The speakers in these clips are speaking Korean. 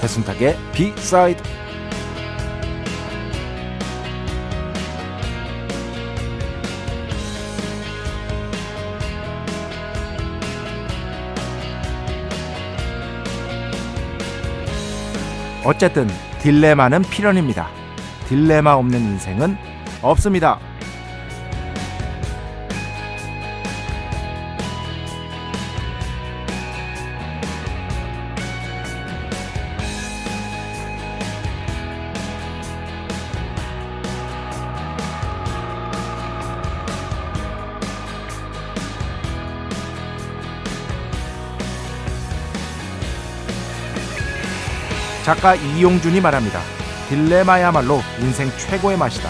배순탁의 비사이드 어쨌든 딜레마는 필연입니다. 딜레마 없는 인생은 없습니다. 작가 이용준이 말합니다. 딜레마야말로 인생 최고의 맛이다.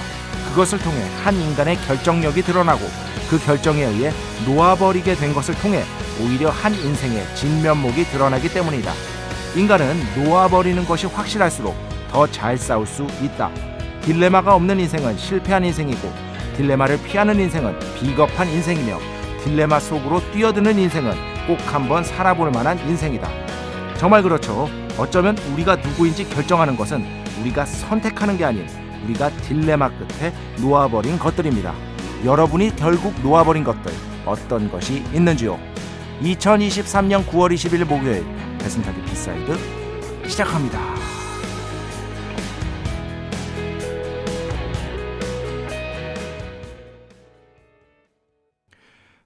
그것을 통해 한 인간의 결정력이 드러나고 그 결정에 의해 놓아버리게 된 것을 통해 오히려 한 인생의 진면목이 드러나기 때문이다. 인간은 놓아버리는 것이 확실할수록 더 잘 싸울 수 있다. 딜레마가 없는 인생은 실패한 인생이고 딜레마를 피하는 인생은 비겁한 인생이며 딜레마 속으로 뛰어드는 인생은 꼭 한번 살아볼 만한 인생이다. 정말 그렇죠. 어쩌면 우리가 누구인지 결정하는 것은 우리가 선택하는 게 아닌 우리가 딜레마 끝에 놓아버린 것들입니다. 여러분이 결국 놓아버린 것들 어떤 것이 있는지요? 2023년 9월 20일 목요일 배순탁의 B side 시작합니다.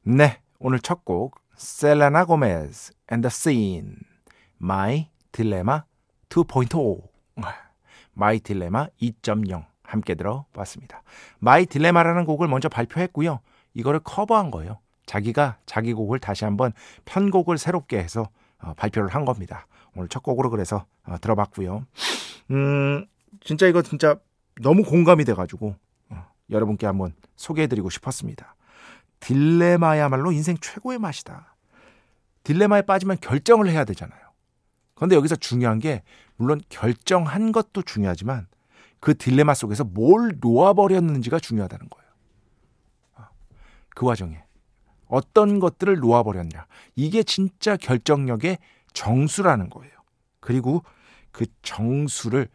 네, 오늘 첫 곡 셀레나 고메즈 and the Scene My Dilemma 2.0 My Dilemma 2.0 함께 들어봤습니다. My Dilemma라는 곡을 먼저 발표했고요. 이거를 커버한 거예요. 자기가 자기 곡을 다시 한번 편곡을 새롭게 해서 어, 발표를 한 겁니다. 오늘 첫 곡으로 그래서 어, 들어봤고요. 음, 진짜 이거 진짜 너무 공감이 돼가지고 어, 여러분께 한번 소개해드리고 싶었습니다. 딜레마야말로 인생 최고의 맛이다. 딜레마에 빠지면 결정을 해야 되잖아요. 그런데 여기서 중요한 게 물론 결정한 것도 중요하지만 그 딜레마 속에서 뭘 놓아버렸는지가 중요하다는 거예요. 그 와중에 어떤 것들을 놓아버렸냐. 이게 진짜 결정력의 정수라는 거예요. 그리고 그 정수를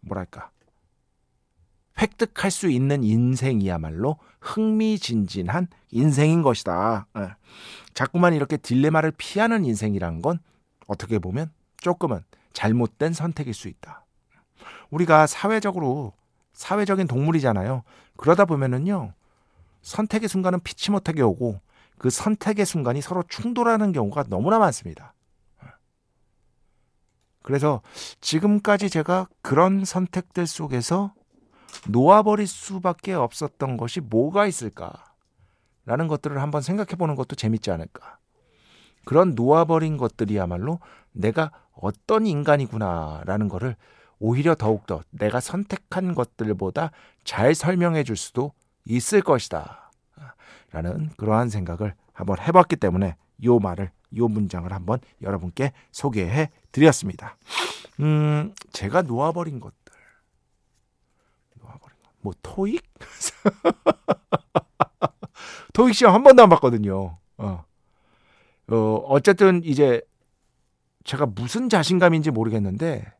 뭐랄까 획득할 수 있는 인생이야말로 흥미진진한 인생인 것이다. 예. 자꾸만 이렇게 딜레마를 피하는 인생이란 건 어떻게 보면 조금은 잘못된 선택일 수 있다. 우리가 사회적으로 사회적인 동물이잖아요. 그러다 보면은요. 선택의 순간은 피치 못하게 오고 그 선택의 순간이 서로 충돌하는 경우가 너무나 많습니다. 그래서 지금까지 제가 그런 선택들 속에서 놓아버릴 수밖에 없었던 것이 뭐가 있을까? 라는 것들을 한번 생각해 보는 것도 재밌지 않을까. 그런 놓아버린 것들이야말로 내가 어떤 인간이구나라는 것을 오히려 더욱더 내가 선택한 것들보다 잘 설명해 줄 수도 있을 것이다. 라는 그러한 생각을 한번 해봤기 때문에 요 말을, 요 문장을 한번 여러분께 소개해 드렸습니다. 음, 제가 놓아버린 것들. 놓아버린 것. 뭐, 토익? 토익 시험 한 번도 안 봤거든요. 어. 어, 어쨌든 이제 제가 무슨 자신감인지 모르겠는데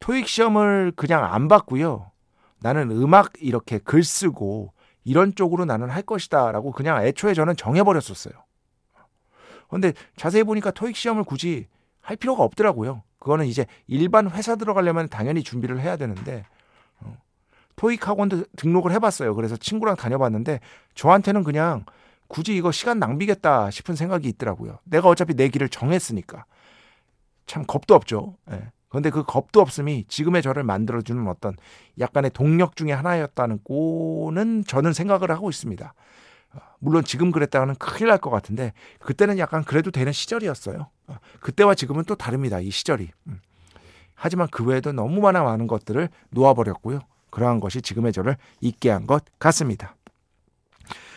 토익 시험을 그냥 안 봤고요. 나는 음악 이렇게 글 쓰고 이런 쪽으로 나는 할 것이다라고 그냥 애초에 저는 정해버렸었어요. 근데 자세히 보니까 토익 시험을 굳이 할 필요가 없더라고요. 그거는 이제 일반 회사 들어가려면 당연히 준비를 해야 되는데 어, 토익 학원도 등록을 해봤어요. 그래서 친구랑 다녀봤는데 저한테는 그냥 굳이 이거 시간 낭비겠다 싶은 생각이 있더라고요. 내가 어차피 내 길을 정했으니까. 참 겁도 없죠. 예. 그런데 그 겁도 없음이 지금의 저를 만들어주는 어떤 약간의 동력 중의 하나였다라고는 저는 생각을 하고 있습니다. 어, 물론 지금 그랬다가는 큰일 날 것 같은데 그때는 약간 그래도 되는 시절이었어요. 어, 그때와 지금은 또 다릅니다. 이 시절이. 음. 하지만 그 외에도 너무 많아 많은 것들을 놓아버렸고요. 그러한 것이 지금의 저를 있게 한 것 같습니다.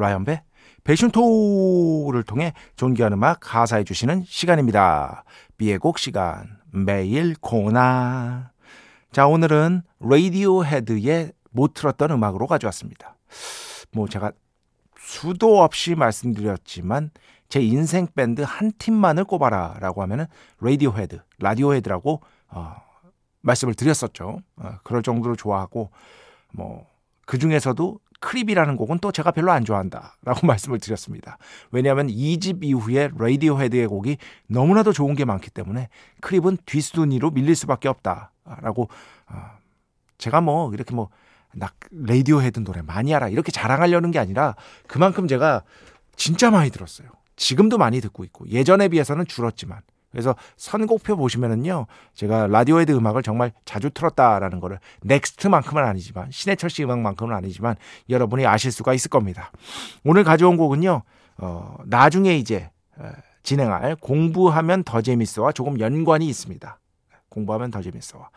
라이언배, 배순토를 통해 존귀한 음악 하사해 주시는 시간입니다. B의 곡 시간 매일 코너 자 오늘은 Radiohead의 못 틀었던 음악으로 가져왔습니다. 뭐 제가 수도 없이 말씀드렸지만 제 인생 밴드 한 팀만을 꼽아라라고 하면은 Radiohead, Radiohead라고 어, 말씀을 드렸었죠. 어, 그럴 정도로 좋아하고 뭐 그 중에서도 Creep이라는 곡은 또 제가 별로 안 좋아한다 라고 말씀을 드렸습니다. 왜냐하면 2집 이후에 Radiohead의 곡이 너무나도 좋은 게 많기 때문에 Creep은 뒷순위로 밀릴 수밖에 없다 라고 어, 제가 뭐 이렇게 뭐 레이디오 헤드 노래 많이 알아 이렇게 자랑하려는 게 아니라 그만큼 제가 진짜 많이 들었어요. 지금도 많이 듣고 있고 예전에 비해서는 줄었지만 그래서 선곡표 보시면은요, 제가 라디오헤드 음악을 정말 자주 틀었다라는 거를 N.EX.T만큼은 아니지만 신해철 씨 음악만큼은 아니지만 여러분이 아실 수가 있을 겁니다. 오늘 가져온 곡은요, 어, 나중에 이제 진행할 공부하면 더 재밌어와 조금 연관이 있습니다. 공부하면 더 재밌어와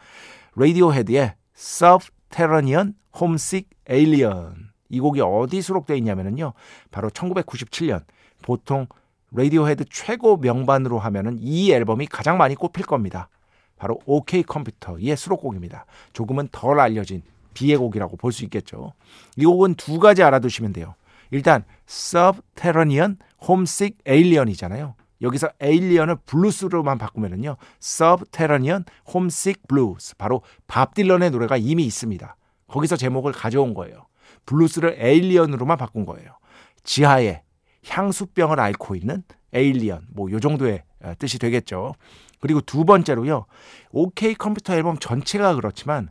Radiohead의 Subterranean Homesick Alien 이 곡이 어디 수록되어 있냐면요 바로 1997년 보통 레디오헤드 최고 명반으로 하면은 이 앨범이 가장 많이 꼽힐 겁니다. 바로 OK 컴퓨터의 수록곡입니다. 조금은 덜 알려진 B의 곡이라고 볼 수 있겠죠. 이 곡은 두 가지 알아두시면 돼요. 일단 Subterranean Homesick Alien이잖아요. 여기서 Alien을 블루스로만 바꾸면은요. Subterranean Homesick Blues 바로 밥 딜런의 노래가 이미 있습니다. 거기서 제목을 가져온 거예요. 블루스를 Alien으로만 바꾼 거예요. 지하에 향수병을 앓고 있는 alien 뭐 요 정도의 어, 뜻이 되겠죠. 그리고 두 번째로요. OK Computer 앨범 전체가 그렇지만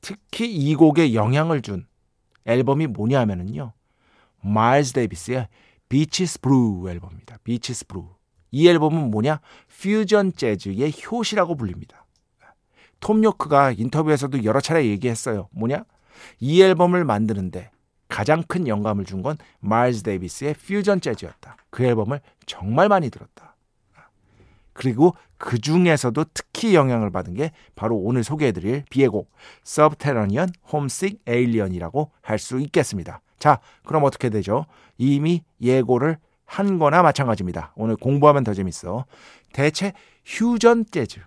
특히 이 곡에 영향을 준 앨범이 뭐냐면은요. 마일스 데이비스의 Bitches Brew 앨범입니다. Bitches Brew. 이 앨범은 뭐냐? 퓨전 재즈의 효시라고 불립니다. 톰 요크가 인터뷰에서도 여러 차례 얘기했어요. 뭐냐? 이 앨범을 만드는데 가장 큰 영감을 준 건 마일스 데이비스의 퓨전 재즈였다. 그 앨범을 정말 많이 들었다. 그리고 그 중에서도 특히 영향을 받은 게 바로 오늘 소개해드릴 비의 곡 Subterranean Homesick Alien이라고 할 수 있겠습니다. 자, 그럼 어떻게 되죠? 이미 예고를 한 거나 마찬가지입니다. 오늘 공부하면 더 재밌어. 대체 퓨전 재즈,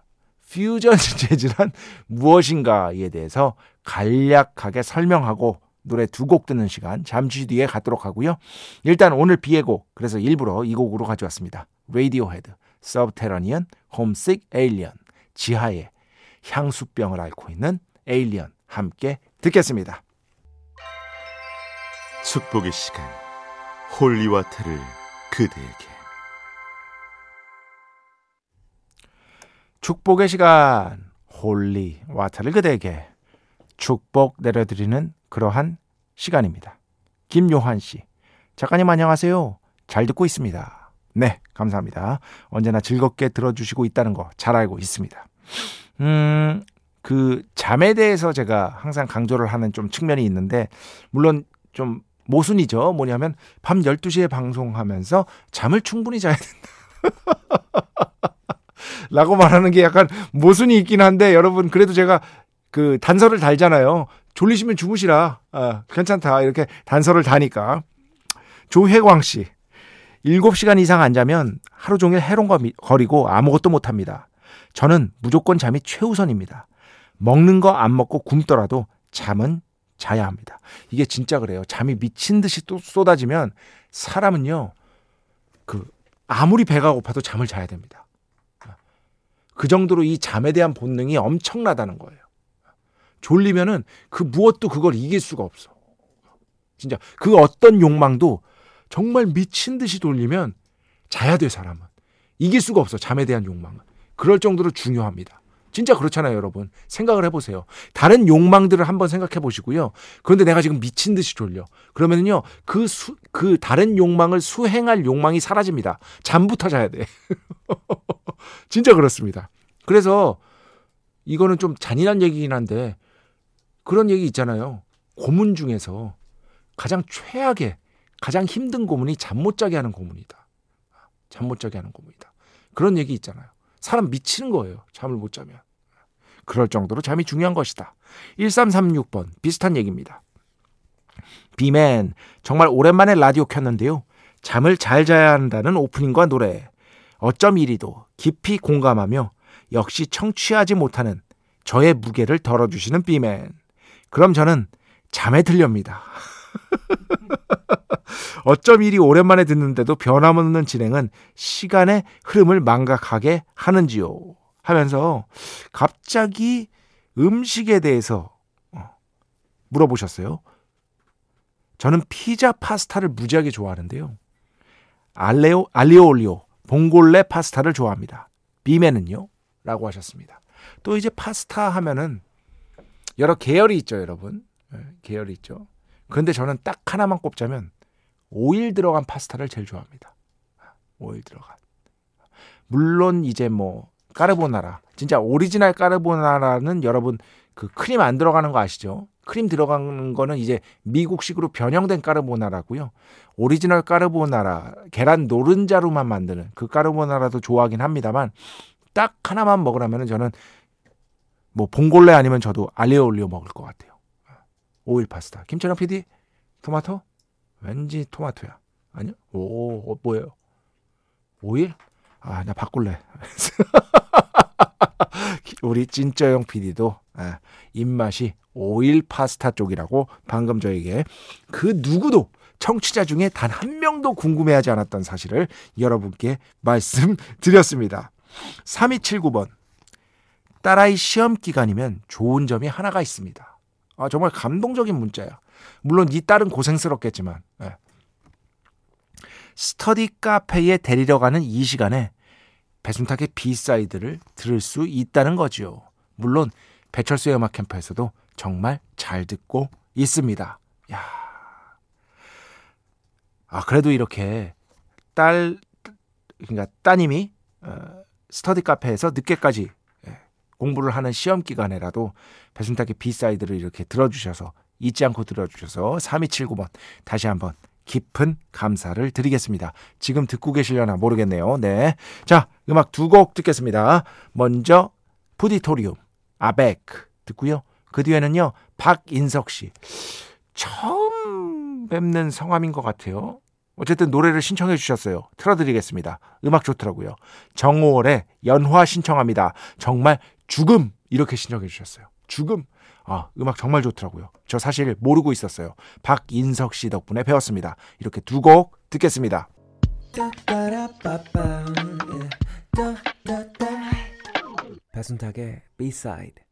퓨전 재즈란 무엇인가에 대해서 간략하게 설명하고 노래 두 곡 듣는 시간 잠시 뒤에 갖도록 하고요. 일단 오늘 B의 곡 그래서 일부러 이 곡으로 가져왔습니다. Radiohead, Subterranean, Homesick Alien, 지하에 향수병을 앓고 있는 alien 함께 듣겠습니다. 축복의 시간 holy water를 그대에게 축복의 시간 holy water를 그대에게 축복 내려드리는 그러한 시간입니다. 김요한 씨 작가님 안녕하세요. 잘 듣고 있습니다. 네, 감사합니다. 언제나 즐겁게 들어주시고 있다는 거 잘 알고 있습니다. 음, 그 잠에 대해서 제가 항상 강조를 하는 좀 측면이 있는데 물론 좀 모순이죠. 뭐냐면 밤 12시에 방송하면서 잠을 충분히 자야 된다. 라고 말하는 게 약간 모순이 있긴 한데 여러분 그래도 제가 그 단서를 달잖아요. 졸리시면 주무시라. 아, 괜찮다. 이렇게 단서를 다니까. 조혜광 씨. 7시간 이상 안 자면 하루 종일 해롱거리고 아무것도 못 합니다. 저는 무조건 잠이 최우선입니다. 먹는 거 안 먹고 굶더라도 잠은 자야 합니다. 이게 진짜 그래요. 잠이 미친 듯이 또 쏟아지면 사람은요, 그, 아무리 배가 고파도 잠을 자야 됩니다. 그 정도로 이 잠에 대한 본능이 엄청나다는 거예요. 졸리면은 그 무엇도 그걸 이길 수가 없어. 진짜 그 어떤 욕망도 정말 미친 듯이 돌리면 자야 돼, 사람은. 이길 수가 없어, 잠에 대한 욕망은. 그럴 정도로 중요합니다. 진짜 그렇잖아요, 여러분. 생각을 해보세요. 다른 욕망들을 한번 생각해 보시고요. 그런데 내가 지금 미친 듯이 졸려. 그러면은요, 그 수, 그 다른 욕망을 수행할 욕망이 사라집니다. 잠부터 자야 돼. 진짜 그렇습니다. 그래서 이거는 좀 잔인한 얘기긴 한데 그런 얘기 있잖아요. 고문 중에서 가장 최악의, 가장 힘든 고문이 잠 못 자게 하는 고문이다. 잠 못 자게 하는 고문이다. 그런 얘기 있잖아요. 사람 미치는 거예요. 잠을 못 자면. 그럴 정도로 잠이 중요한 것이다. 1336번 비슷한 얘기입니다. 비맨 정말 오랜만에 라디오 켰는데요. 잠을 잘 자야 한다는 오프닝과 노래 어쩜 이리도 깊이 공감하며 역시 청취하지 못하는 저의 무게를 덜어주시는 비맨. 그럼 저는 잠에 들렵니다. 어쩜 이리 오랜만에 듣는데도 변함없는 진행은 시간의 흐름을 망각하게 하는지요. 하면서 갑자기 음식에 대해서 어, 물어보셨어요. 저는 피자 파스타를 무지하게 좋아하는데요. 알레오, 알리오 올리오, 봉골레 파스타를 좋아합니다. 비맨은요? 라고 하셨습니다. 또 이제 파스타 하면은 여러 계열이 있죠, 여러분. 네, 계열이 있죠. 그런데 저는 딱 하나만 꼽자면 오일 들어간 파스타를 제일 좋아합니다. 오일 들어간. 물론 이제 뭐 까르보나라. 진짜 오리지널 까르보나라는 여러분 그 크림 안 들어가는 거 아시죠? 크림 들어가는 거는 이제 미국식으로 변형된 까르보나라고요. 오리지널 까르보나라, 계란 노른자로만 만드는 그 까르보나라도 좋아하긴 합니다만 딱 하나만 먹으라면 저는 뭐 봉골레 아니면 저도 알리오 올리오 먹을 것 같아요. 오일 파스타. 김철영 PD? 토마토? 왠지 토마토야. 아니요? 오, 어, 뭐예요? 오일? 아, 나 바꿀래. 우리 찐쩌영 PD도 아, 입맛이 오일 파스타 쪽이라고 방금 저에게 그 누구도 청취자 중에 단 한 명도 궁금해하지 않았던 사실을 여러분께 말씀드렸습니다. 3279번. 딸아이 시험 기간이면 좋은 점이 하나가 있습니다. 아, 정말 감동적인 문자야. 물론 이 딸은 고생스럽겠지만. 네. 스터디 카페에 데리러 가는 이 시간에 배순탁의 B side를 들을 수 있다는 거지요. 물론 배철수의 음악 캠프에서도 정말 잘 듣고 있습니다. 야. 아, 그래도 이렇게 딸 그러니까 따님이 어, 스터디 카페에서 늦게까지 예, 공부를 하는 시험 기간에라도 배순탁의 B side를 이렇게 들어주셔서 잊지 않고 들어주셔서 3279번 다시 한번 깊은 감사를 드리겠습니다. 지금 듣고 계시려나 모르겠네요. 네. 자, 음악 두 곡 듣겠습니다. 먼저 푸디토리움, 아베크 듣고요. 그 뒤에는요. 박인석 씨. 처음 뵙는 성함인 것 같아요. 어쨌든 노래를 신청해 주셨어요. 틀어드리겠습니다. 음악 좋더라고요. 정호월의 연화 신청합니다. 정말 죽음 이렇게 신청해 주셨어요. 죽음. 아, 음악 정말 좋더라고요. 저 사실 모르고 있었어요. 박인석 씨 덕분에 배웠습니다. 이렇게 두 곡 듣겠습니다. 배순탁의 B-side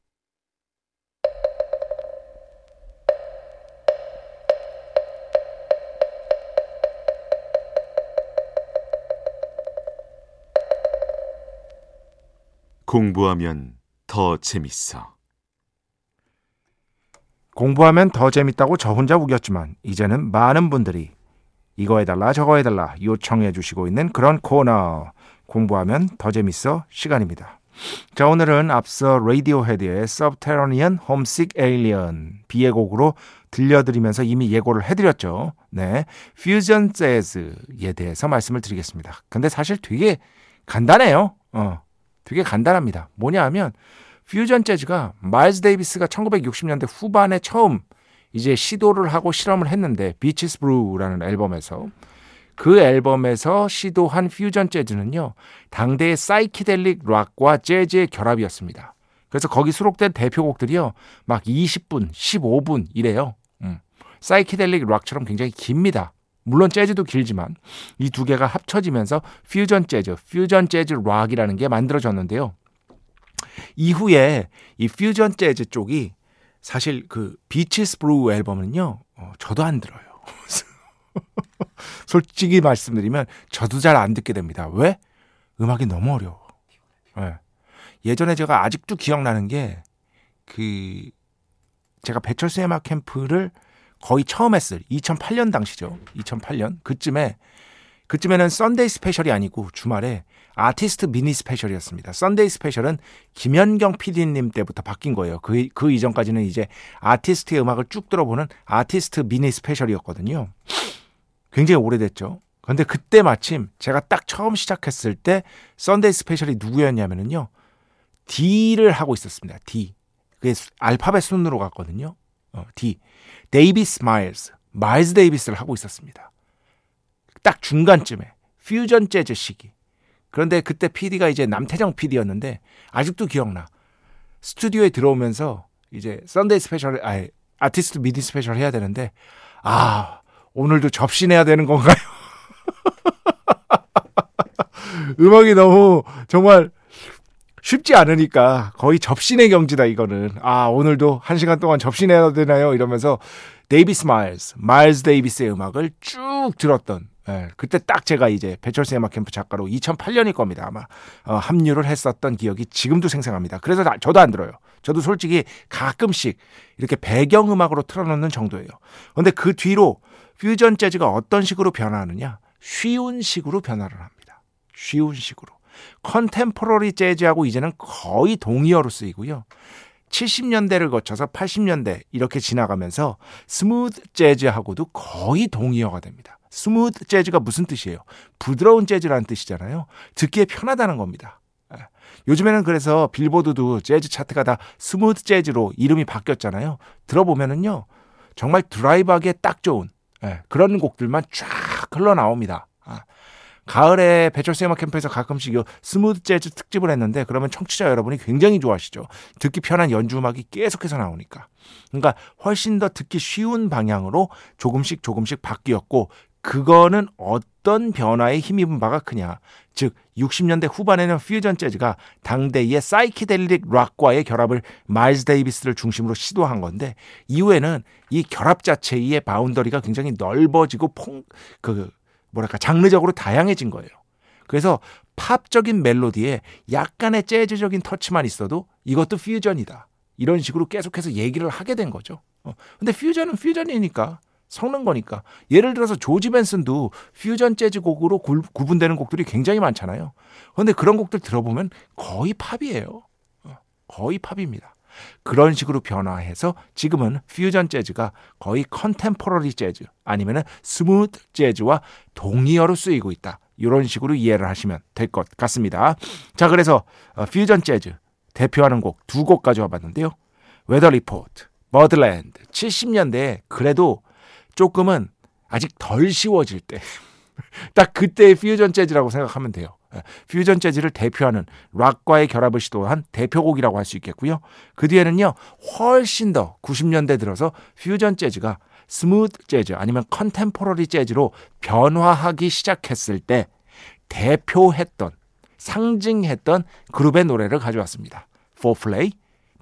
공부하면 더 재밌어. 공부하면 더 재밌다고 저 혼자 우겼지만 이제는 많은 분들이 이거 해달라 저거 해달라 요청해 주시고 있는 그런 코너 공부하면 더 재밌어 시간입니다. 자 오늘은 앞서 Radiohead의 Subterranean Homesick Alien 비의 곡으로 들려드리면서 이미 예고를 해드렸죠. 네, 퓨전 재즈에 대해서 말씀을 드리겠습니다. 근데 사실 되게 간단해요. 어, 되게 간단합니다. 뭐냐 하면 퓨전 재즈가 마일즈 데이비스가 1960년대 후반에 처음 이제 시도를 하고 실험을 했는데 Bitches Brew라는 앨범에서 그 앨범에서 시도한 퓨전 재즈는요 당대의 사이키델릭 락과 재즈의 결합이었습니다. 그래서 거기 수록된 대표곡들이요 막 20분, 15분 이래요. 음. 사이키델릭 락처럼 굉장히 깁니다. 물론 재즈도 길지만 이 두 개가 합쳐지면서 퓨전 재즈, 퓨전 재즈 락이라는 게 만들어졌는데요. 이후에 이 퓨전 재즈 쪽이 사실 그 Bitches Brew 앨범은요, 어, 저도 안 들어요. 솔직히 말씀드리면 저도 잘 안 듣게 됩니다. 왜? 음악이 너무 어려워. 네. 예전에 제가 아직도 기억나는 게 그 제가 배철수 음악 캠프를 거의 처음 했을 2008년 당시죠. 2008년 그쯤에 그쯤에는 Sunday Special이 아니고 주말에 아티스트 미니 스페셜이었습니다. Sunday Special은 김현경 PD님 때부터 바뀐 거예요. 그, 그 이전까지는 이제 아티스트의 음악을 쭉 들어보는 아티스트 미니 스페셜이었거든요. 굉장히 오래됐죠. 근데 그때 마침 제가 딱 처음 시작했을 때 Sunday Special이 누구였냐면은요. D를 하고 있었습니다. D. 그게 알파벳 순으로 갔거든요. 어, D. 데이비스 마일스. 마일스 데이비스를 하고 있었습니다. 딱 중간쯤에 퓨전 재즈 시기. 그런데 그때 PD가 이제 남태정 PD였는데 아직도 기억나. 스튜디오에 들어오면서 이제 Sunday Special, 아 아티스트 미니 스페셜 해야 되는데 아 오늘도 접신해야 되는 건가요? 음악이 너무 정말 쉽지 않으니까 거의 접신의 경지다 이거는. 아 오늘도 한 시간 동안 접신해야 되나요? 이러면서 데이비스 마일스, 마일스 데이비스의 음악을 쭉 들었던 예, 그때 딱 제가 이제 배철수 음악 캠프 작가로 2008년일 겁니다. 아마 어, 합류를 했었던 기억이 지금도 생생합니다. 그래서 나, 저도 안 들어요. 저도 솔직히 가끔씩 이렇게 배경 음악으로 틀어놓는 정도예요. 근데 그 뒤로 퓨전 재즈가 어떤 식으로 변화하느냐? 쉬운 식으로 변화를 합니다. 쉬운 식으로. contemporary jazz하고 이제는 거의 동의어로 쓰이고요. 70년대를 거쳐서 80년대 이렇게 지나가면서 smooth jazz하고도 거의 동의어가 됩니다. smooth jazz가 무슨 뜻이에요? 부드러운 재즈라는 뜻이잖아요. 듣기에 편하다는 겁니다. 예. 요즘에는 그래서 빌보드도 재즈 차트가 다 smooth jazz로 이름이 바뀌었잖아요. 들어보면은요, 정말 드라이브하기에 딱 좋은 예, 그런 곡들만 쫙 흘러나옵니다. 아, 가을에 배철수 음악 캠프에서 가끔씩 요 smooth jazz 특집을 했는데 그러면 청취자 여러분이 굉장히 좋아하시죠. 듣기 편한 연주 음악이 계속해서 나오니까. 그러니까 훨씬 더 듣기 쉬운 방향으로 조금씩 조금씩 바뀌었고 그거는 어떤 변화에 힘입은 바가 크냐. 즉 60년대 후반에는 퓨전 재즈가 당대의 사이키델릭 락과의 결합을 마일스 데이비스를 중심으로 시도한 건데 이후에는 이 결합 자체의 boundary가 굉장히 넓어지고 퐁그 뭐랄까 장르적으로 다양해진 거예요. 그래서 팝적인 멜로디에 약간의 재즈적인 터치만 있어도 이것도 퓨전이다. 이런 식으로 계속해서 얘기를 하게 된 거죠. 어. 근데 퓨전은 퓨전이니까 섞는 거니까. 예를 들어서 조지 벤슨도 퓨전 재즈 곡으로 구, 구분되는 곡들이 굉장히 많잖아요. 그런데 그런 곡들 들어보면 거의 팝이에요. 어, 거의 팝입니다. 그런 식으로 변화해서 지금은 퓨전 재즈가 거의 contemporary jazz 아니면은 smooth jazz와 동의어로 쓰이고 있다. 이런 식으로 이해를 하시면 될 것 같습니다. 자, 그래서 어, 퓨전 재즈 대표하는 곡 두 곡 가져와 봤는데요. Weather Report, Birdland 70년대에 그래도 조금은 아직 덜 쉬워질 때. 딱 그때의 퓨전 재즈라고 생각하면 돼요. 예, 퓨전 재즈를 대표하는 락과의 결합을 시도한 대표곡이라고 할 수 있겠고요. 그 뒤에는요, 훨씬 더 90년대 들어서 퓨전 재즈가 smooth jazz 아니면 contemporary jazz로 변화하기 시작했을 때 대표했던, 상징했던 그룹의 노래를 가져왔습니다. Fourplay,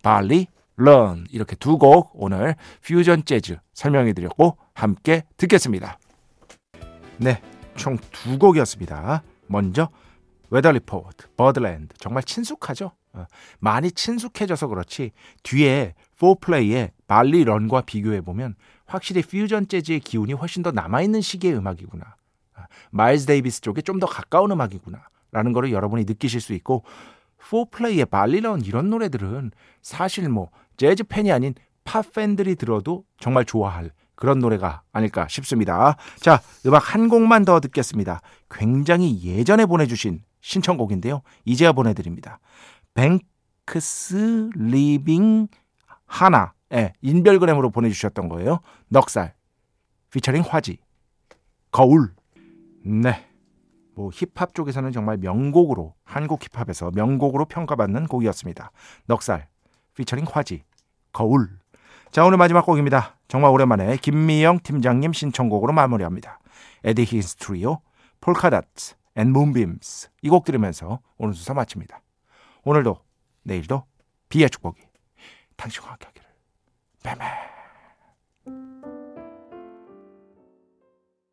Bali Run 이렇게 두 곡 오늘 퓨전 재즈 설명해 드렸고 함께 듣겠습니다. 네, 총 두 곡이었습니다. 먼저 Weather Report, Birdland 정말 친숙하죠? 어, 많이 친숙해져서 그렇지 뒤에 Fourplay의 Bali Run과 비교해 보면 확실히 퓨전 재즈의 기운이 훨씬 더 남아 있는 시기의 음악이구나. 아, 마일스 데이비스 쪽에 좀 더 가까운 음악이구나. 라는 거를 여러분이 느끼실 수 있고 Fourplay의 Bali Run 이런 노래들은 사실 뭐 재즈 팬이 아닌 팝 팬들이 들어도 정말 좋아할 그런 노래가 아닐까 싶습니다. 자, 음악 한 곡만 더 듣겠습니다. 굉장히 예전에 보내주신 신청곡인데요. 이제야 보내드립니다. 뱅크스 리빙 하나, 예, 인별그램으로 보내주셨던 거예요. 넉살, 피처링 화지, 거울. 네. 뭐 힙합 쪽에서는 정말 명곡으로 한국 힙합에서 명곡으로 평가받는 곡이었습니다. 넉살, 피처링 화지, 거울. 자, 오늘 마지막 곡입니다. 정말 오랜만에 김미영 팀장님 신청곡으로 마무리합니다. 에디 히긴스 트리오, Polka Dots and Moonbeams 이 곡 들으면서 오늘 순서 마칩니다. 오늘도 내일도 비의 축복이 당신과 함께 하기를. 빼빼